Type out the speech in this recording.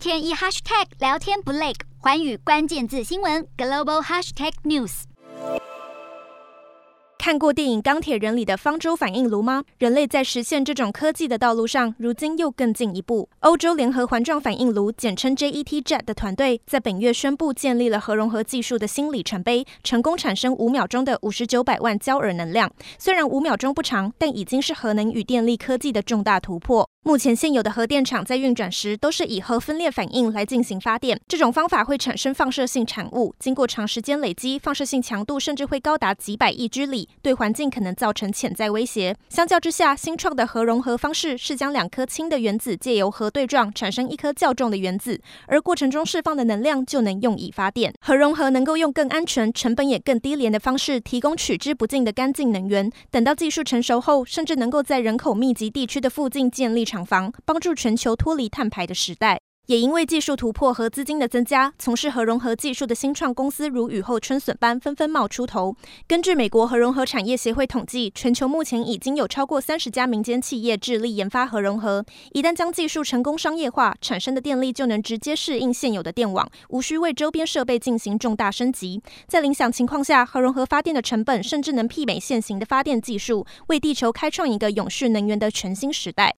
天一 hashtag 聊天不累，寰宇关键字新闻 global hashtag news。看过电影《钢铁人》里的方舟反应炉吗？人类在实现这种科技的道路上，如今又更进一步。欧洲联合环状反应炉（简称 JETJET） 的团队在本月宣布建立了核融合技术的新里程碑，成功产生五秒钟的五十九百万焦耳能量。虽然五秒钟不长，但已经是核能与电力科技的重大突破。目前现有的核电厂在运转时，都是以核分裂反应来进行发电。这种方法会产生放射性产物，经过长时间累积，放射性强度甚至会高达几百亿之里，对环境可能造成潜在威胁。相较之下，新创的核融合方式是将两颗轻的原子借由核对撞，产生一颗较重的原子，而过程中释放的能量就能用以发电。核融合能够用更安全、成本也更低廉的方式，提供取之不尽的干净能源。等到技术成熟后，甚至能够在人口密集地区的附近建立厂房，帮助全球脱离碳排的时代。也因为技术突破和资金的增加，从事核融合技术的新创公司如雨后春笋般纷纷冒出头。根据美国核融合产业协会统计，全球目前已经有超过三十家民间企业致力研发核融合。一旦将技术成功商业化，产生的电力就能直接适应现有的电网，无需为周边设备进行重大升级。在理想情况下，核融合发电的成本甚至能媲美现行的发电技术，为地球开创一个永续能源的全新时代。